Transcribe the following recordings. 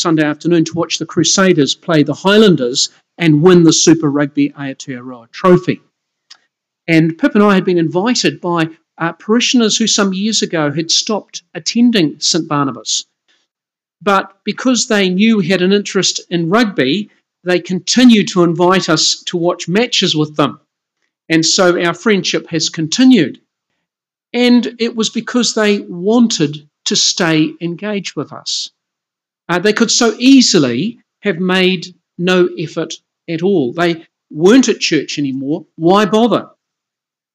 Sunday afternoon to watch the Crusaders play the Highlanders and win the Super Rugby Aotearoa Trophy. And Pip and I had been invited by uh, parishioners who some years ago had stopped attending St Barnabas. But because they knew we had an interest in rugby, they continued to invite us to watch matches with them. And so our friendship has continued. And it was because they wanted to stay engaged with us. Uh, they could so easily have made no effort at all. They weren't at church anymore. Why bother?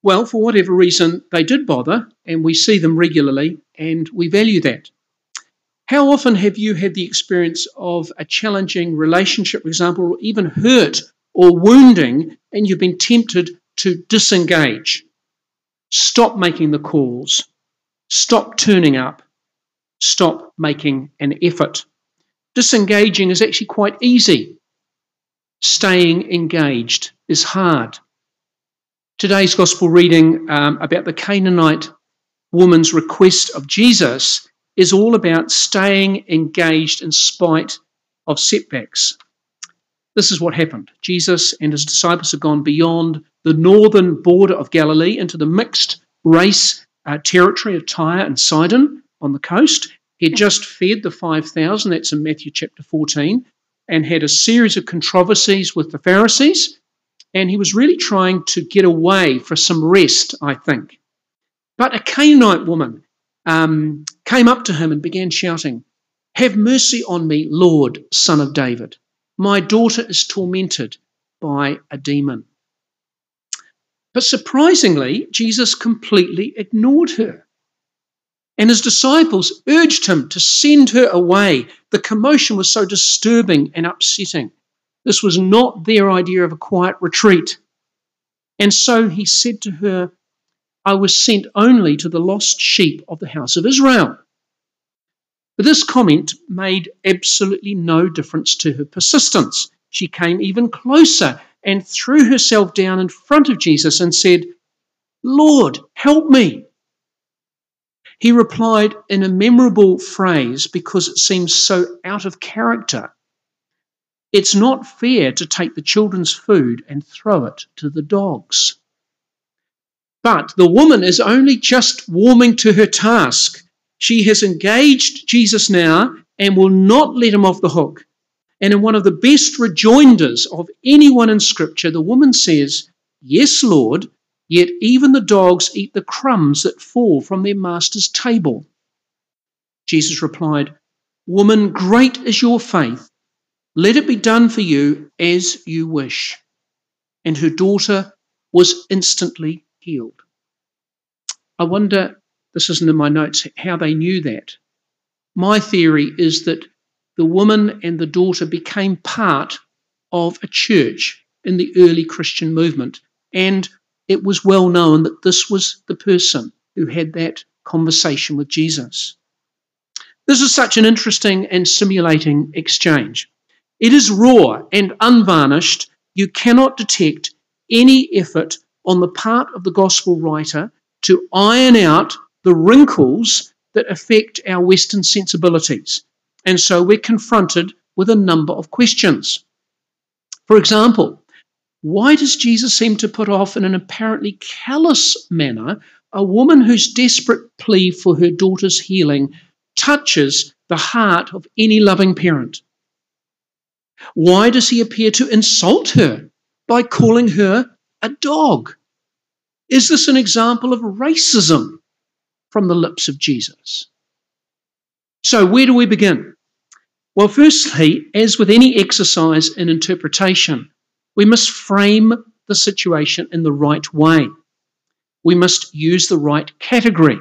Well, for whatever reason, they did bother, and we see them regularly, and we value that. How often have you had the experience of a challenging relationship, for example, or even hurt or wounding, and you've been tempted to disengage? Stop making the calls, stop turning up, stop making an effort. Disengaging is actually quite easy. Staying engaged is hard. Today's gospel reading um, about the Canaanite woman's request of Jesus is all about staying engaged in spite of setbacks. This is what happened. Jesus and his disciples had gone beyond the northern border of Galilee into the mixed race uh, territory of Tyre and Sidon on the coast. He had just fed the 5,000, that's in Matthew chapter 14, and had a series of controversies with the Pharisees and he was really trying to get away for some rest, I think. But a Canaanite woman um, came up to him and began shouting, Have mercy on me, Lord, son of David. My daughter is tormented by a demon. But surprisingly, Jesus completely ignored her. And his disciples urged him to send her away. The commotion was so disturbing and upsetting. This was not their idea of a quiet retreat. And so he said to her, I was sent only to the lost sheep of the house of Israel. But this comment made absolutely no difference to her persistence. She came even closer and threw herself down in front of Jesus and said, Lord, help me. He replied in a memorable phrase because it seems so out of character. It's not fair to take the children's food and throw it to the dogs. But the woman is only just warming to her task. She has engaged Jesus now and will not let him off the hook. And in one of the best rejoinders of anyone in Scripture, the woman says, Yes, Lord, yet even the dogs eat the crumbs that fall from their master's table. Jesus replied, Woman, great is your faith. Let it be done for you as you wish. And her daughter was instantly healed. I wonder, this isn't in my notes, how they knew that. My theory is that the woman and the daughter became part of a church in the early Christian movement. And it was well known that this was the person who had that conversation with Jesus. This is such an interesting and stimulating exchange. It is raw and unvarnished. You cannot detect any effort on the part of the gospel writer to iron out the wrinkles that affect our Western sensibilities. And so we're confronted with a number of questions. For example, why does Jesus seem to put off in an apparently callous manner a woman whose desperate plea for her daughter's healing touches the heart of any loving parent? Why does he appear to insult her by calling her a dog? Is this an example of racism from the lips of Jesus? So, where do we begin? Well, firstly, as with any exercise in interpretation, we must frame the situation in the right way. We must use the right category.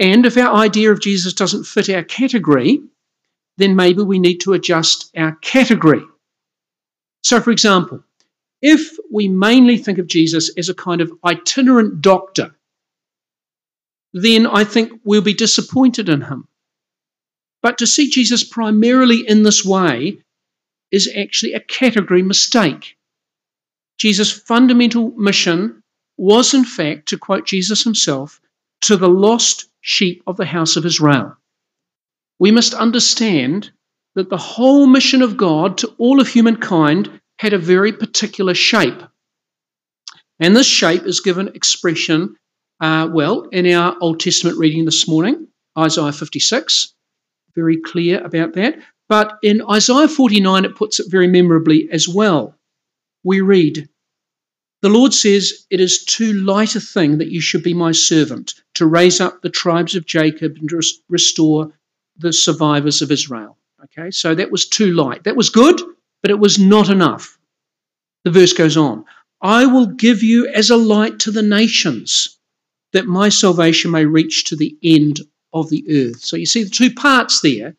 And if our idea of Jesus doesn't fit our category, then maybe we need to adjust our category. So, for example, if we mainly think of Jesus as a kind of itinerant doctor, then I think we'll be disappointed in him. But to see Jesus primarily in this way is actually a category mistake. Jesus' fundamental mission was, in fact, to quote Jesus himself, to the lost sheep of the house of Israel we must understand that the whole mission of God to all of humankind had a very particular shape. And this shape is given expression, uh, well, in our Old Testament reading this morning, Isaiah 56, very clear about that. But in Isaiah 49, it puts it very memorably as well. We read, The Lord says, It is too light a thing that you should be my servant, to raise up the tribes of Jacob and restore the survivors of Israel. Okay, so that was too light. That was good, but it was not enough. The verse goes on I will give you as a light to the nations, that my salvation may reach to the end of the earth. So you see the two parts there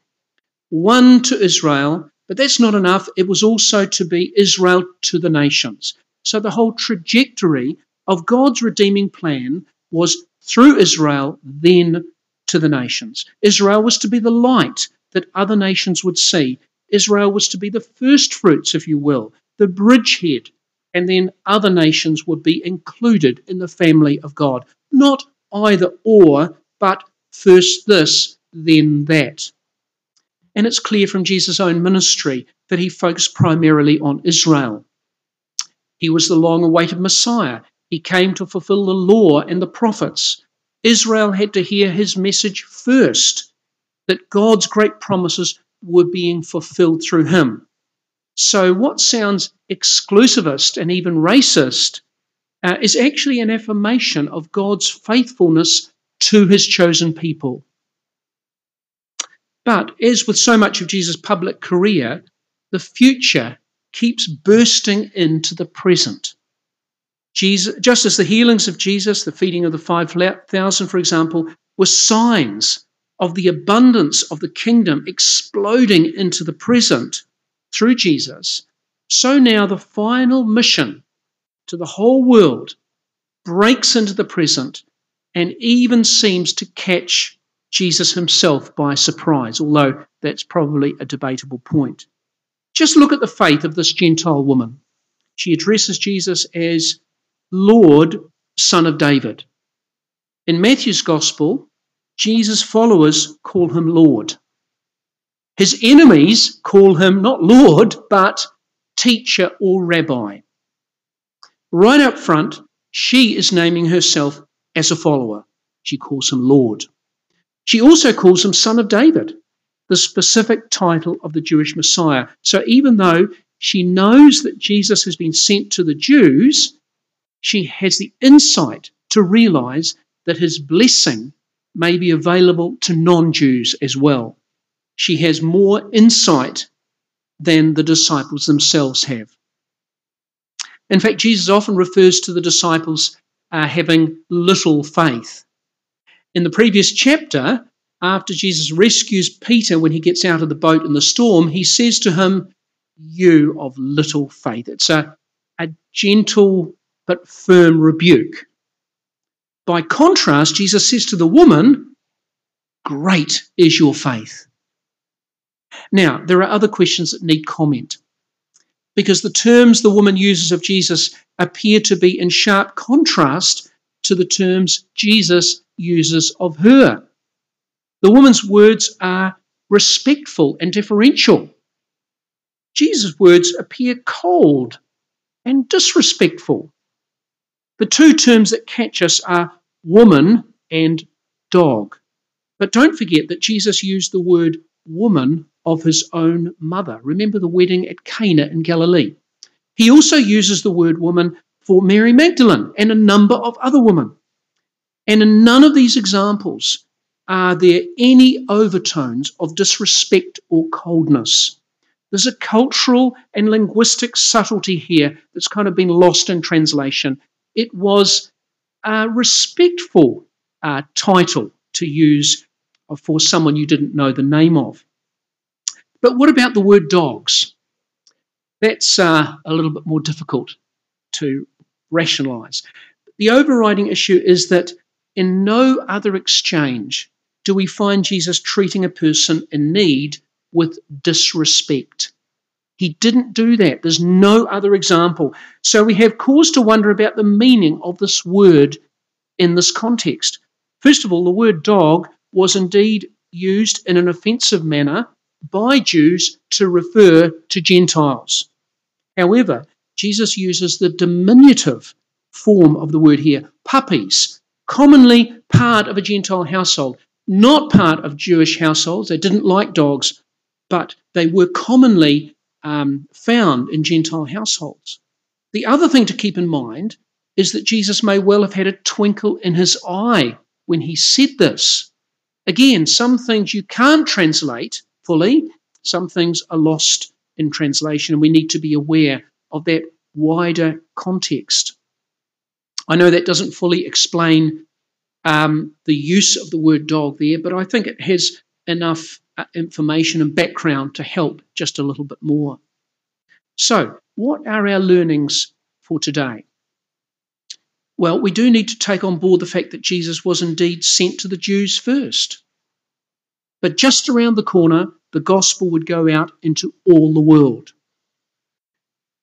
one to Israel, but that's not enough. It was also to be Israel to the nations. So the whole trajectory of God's redeeming plan was through Israel, then to the nations. Israel was to be the light that other nations would see. Israel was to be the first fruits, if you will, the bridgehead, and then other nations would be included in the family of God. Not either or, but first this, then that. And it's clear from Jesus' own ministry that he focused primarily on Israel. He was the long awaited Messiah. He came to fulfill the law and the prophets. Israel had to hear his message first that God's great promises were being fulfilled through him. So, what sounds exclusivist and even racist uh, is actually an affirmation of God's faithfulness to his chosen people. But as with so much of Jesus' public career, the future keeps bursting into the present. Jesus, just as the healings of Jesus, the feeding of the 5,000, for example, were signs of the abundance of the kingdom exploding into the present through Jesus, so now the final mission to the whole world breaks into the present and even seems to catch Jesus himself by surprise, although that's probably a debatable point. Just look at the faith of this Gentile woman. She addresses Jesus as Lord, Son of David. In Matthew's Gospel, Jesus' followers call him Lord. His enemies call him not Lord, but teacher or rabbi. Right up front, she is naming herself as a follower. She calls him Lord. She also calls him Son of David, the specific title of the Jewish Messiah. So even though she knows that Jesus has been sent to the Jews, she has the insight to realize that his blessing may be available to non Jews as well. She has more insight than the disciples themselves have. In fact, Jesus often refers to the disciples uh, having little faith. In the previous chapter, after Jesus rescues Peter when he gets out of the boat in the storm, he says to him, You of little faith. It's a, a gentle but firm rebuke. By contrast, Jesus says to the woman, Great is your faith. Now, there are other questions that need comment because the terms the woman uses of Jesus appear to be in sharp contrast to the terms Jesus uses of her. The woman's words are respectful and deferential. Jesus' words appear cold and disrespectful. The two terms that catch us are woman and dog. But don't forget that Jesus used the word woman of his own mother. Remember the wedding at Cana in Galilee. He also uses the word woman for Mary Magdalene and a number of other women. And in none of these examples are there any overtones of disrespect or coldness. There's a cultural and linguistic subtlety here that's kind of been lost in translation. It was a respectful uh, title to use for someone you didn't know the name of. But what about the word dogs? That's uh, a little bit more difficult to rationalize. The overriding issue is that in no other exchange do we find Jesus treating a person in need with disrespect. He didn't do that. There's no other example. So we have cause to wonder about the meaning of this word in this context. First of all, the word dog was indeed used in an offensive manner by Jews to refer to Gentiles. However, Jesus uses the diminutive form of the word here, puppies, commonly part of a Gentile household, not part of Jewish households. They didn't like dogs, but they were commonly um, found in Gentile households. The other thing to keep in mind is that Jesus may well have had a twinkle in his eye when he said this. Again, some things you can't translate fully, some things are lost in translation, and we need to be aware of that wider context. I know that doesn't fully explain um, the use of the word dog there, but I think it has enough uh, information and background to help just a little bit more. So, what are our learnings for today? Well, we do need to take on board the fact that Jesus was indeed sent to the Jews first. But just around the corner, the gospel would go out into all the world.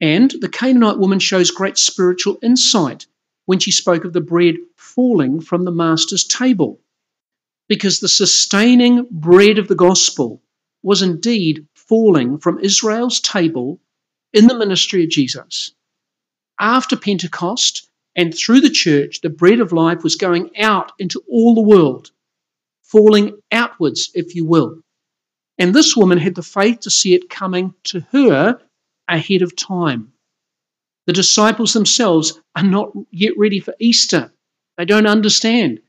And the Canaanite woman shows great spiritual insight when she spoke of the bread falling from the master's table, because the sustaining bread of the gospel was indeed falling from Israel's table in the ministry of Jesus. After Pentecost and through the church, the bread of life was going out into all the world, falling outwards, if you will. And this woman had the faith to see it coming to her ahead of time. The disciples themselves are not yet ready for Easter. They don't understand.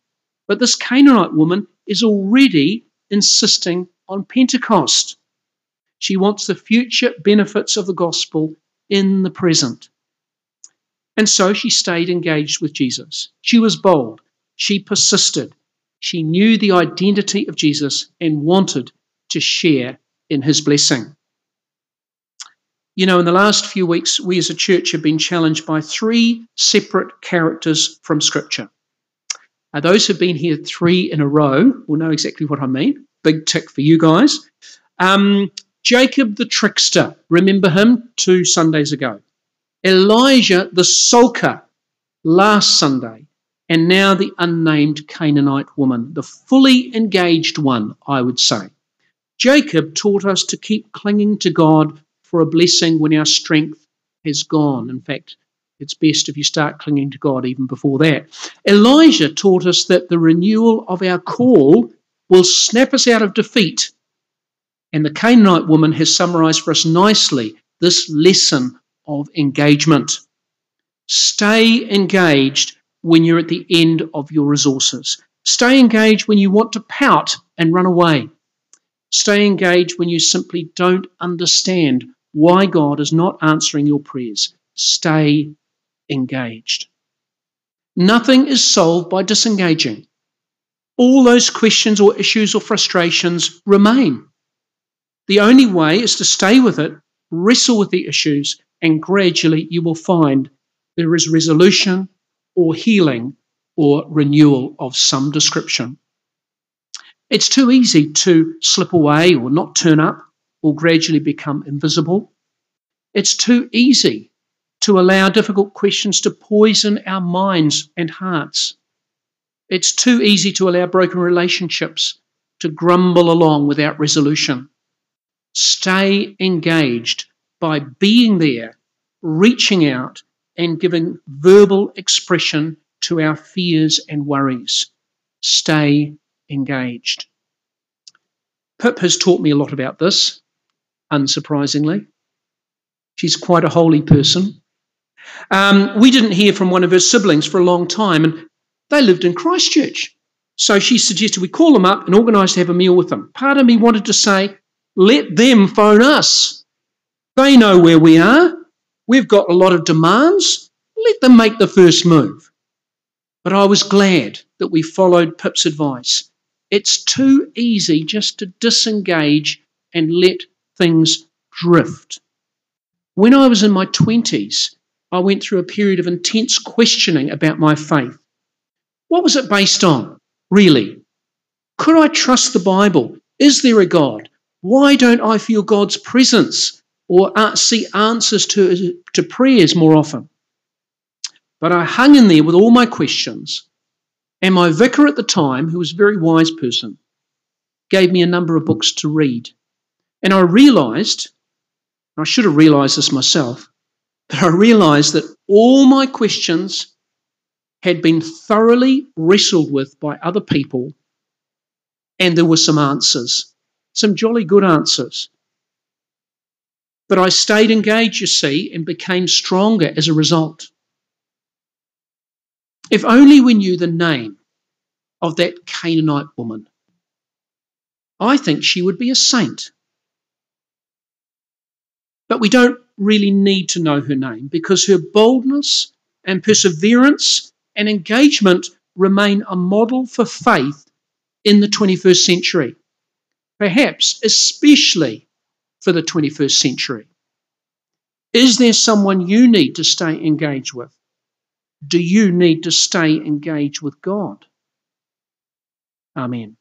But this Canaanite woman is already insisting on Pentecost. She wants the future benefits of the gospel in the present. And so she stayed engaged with Jesus. She was bold. She persisted. She knew the identity of Jesus and wanted to share in his blessing. You know, in the last few weeks, we as a church have been challenged by three separate characters from Scripture. Those who've been here three in a row will know exactly what I mean. Big tick for you guys. Um, Jacob the trickster, remember him two Sundays ago. Elijah the sulker last Sunday. And now the unnamed Canaanite woman, the fully engaged one, I would say. Jacob taught us to keep clinging to God for a blessing when our strength has gone. In fact, it's best if you start clinging to God even before that. Elijah taught us that the renewal of our call will snap us out of defeat. And the Canaanite woman has summarized for us nicely this lesson of engagement. Stay engaged when you're at the end of your resources. Stay engaged when you want to pout and run away. Stay engaged when you simply don't understand why God is not answering your prayers. Stay engaged. Nothing is solved by disengaging. All those questions or issues or frustrations remain. The only way is to stay with it, wrestle with the issues, and gradually you will find there is resolution or healing or renewal of some description. It's too easy to slip away or not turn up will gradually become invisible. It's too easy to allow difficult questions to poison our minds and hearts. It's too easy to allow broken relationships to grumble along without resolution. Stay engaged by being there, reaching out, and giving verbal expression to our fears and worries. Stay engaged. Pip has taught me a lot about this unsurprisingly. She's quite a holy person. Um, we didn't hear from one of her siblings for a long time, and they lived in Christchurch. So she suggested we call them up and organise to have a meal with them. Part of me wanted to say, let them phone us. They know where we are. We've got a lot of demands. Let them make the first move. But I was glad that we followed Pip's advice. It's too easy just to disengage and let things drift. When I was in my 20s, I went through a period of intense questioning about my faith. What was it based on, really? Could I trust the Bible? Is there a God? Why don't I feel God's presence or uh, see answers to, to prayers more often? But I hung in there with all my questions, and my vicar at the time, who was a very wise person, gave me a number of books to read. And I realised, I should have realised this myself, but I realised that all my questions had been thoroughly wrestled with by other people, and there were some answers, some jolly good answers. But I stayed engaged, you see, and became stronger as a result. If only we knew the name of that Canaanite woman, I think she would be a saint. But we don't really need to know her name because her boldness and perseverance and engagement remain a model for faith in the 21st century, perhaps especially for the 21st century. Is there someone you need to stay engaged with? Do you need to stay engaged with God? Amen.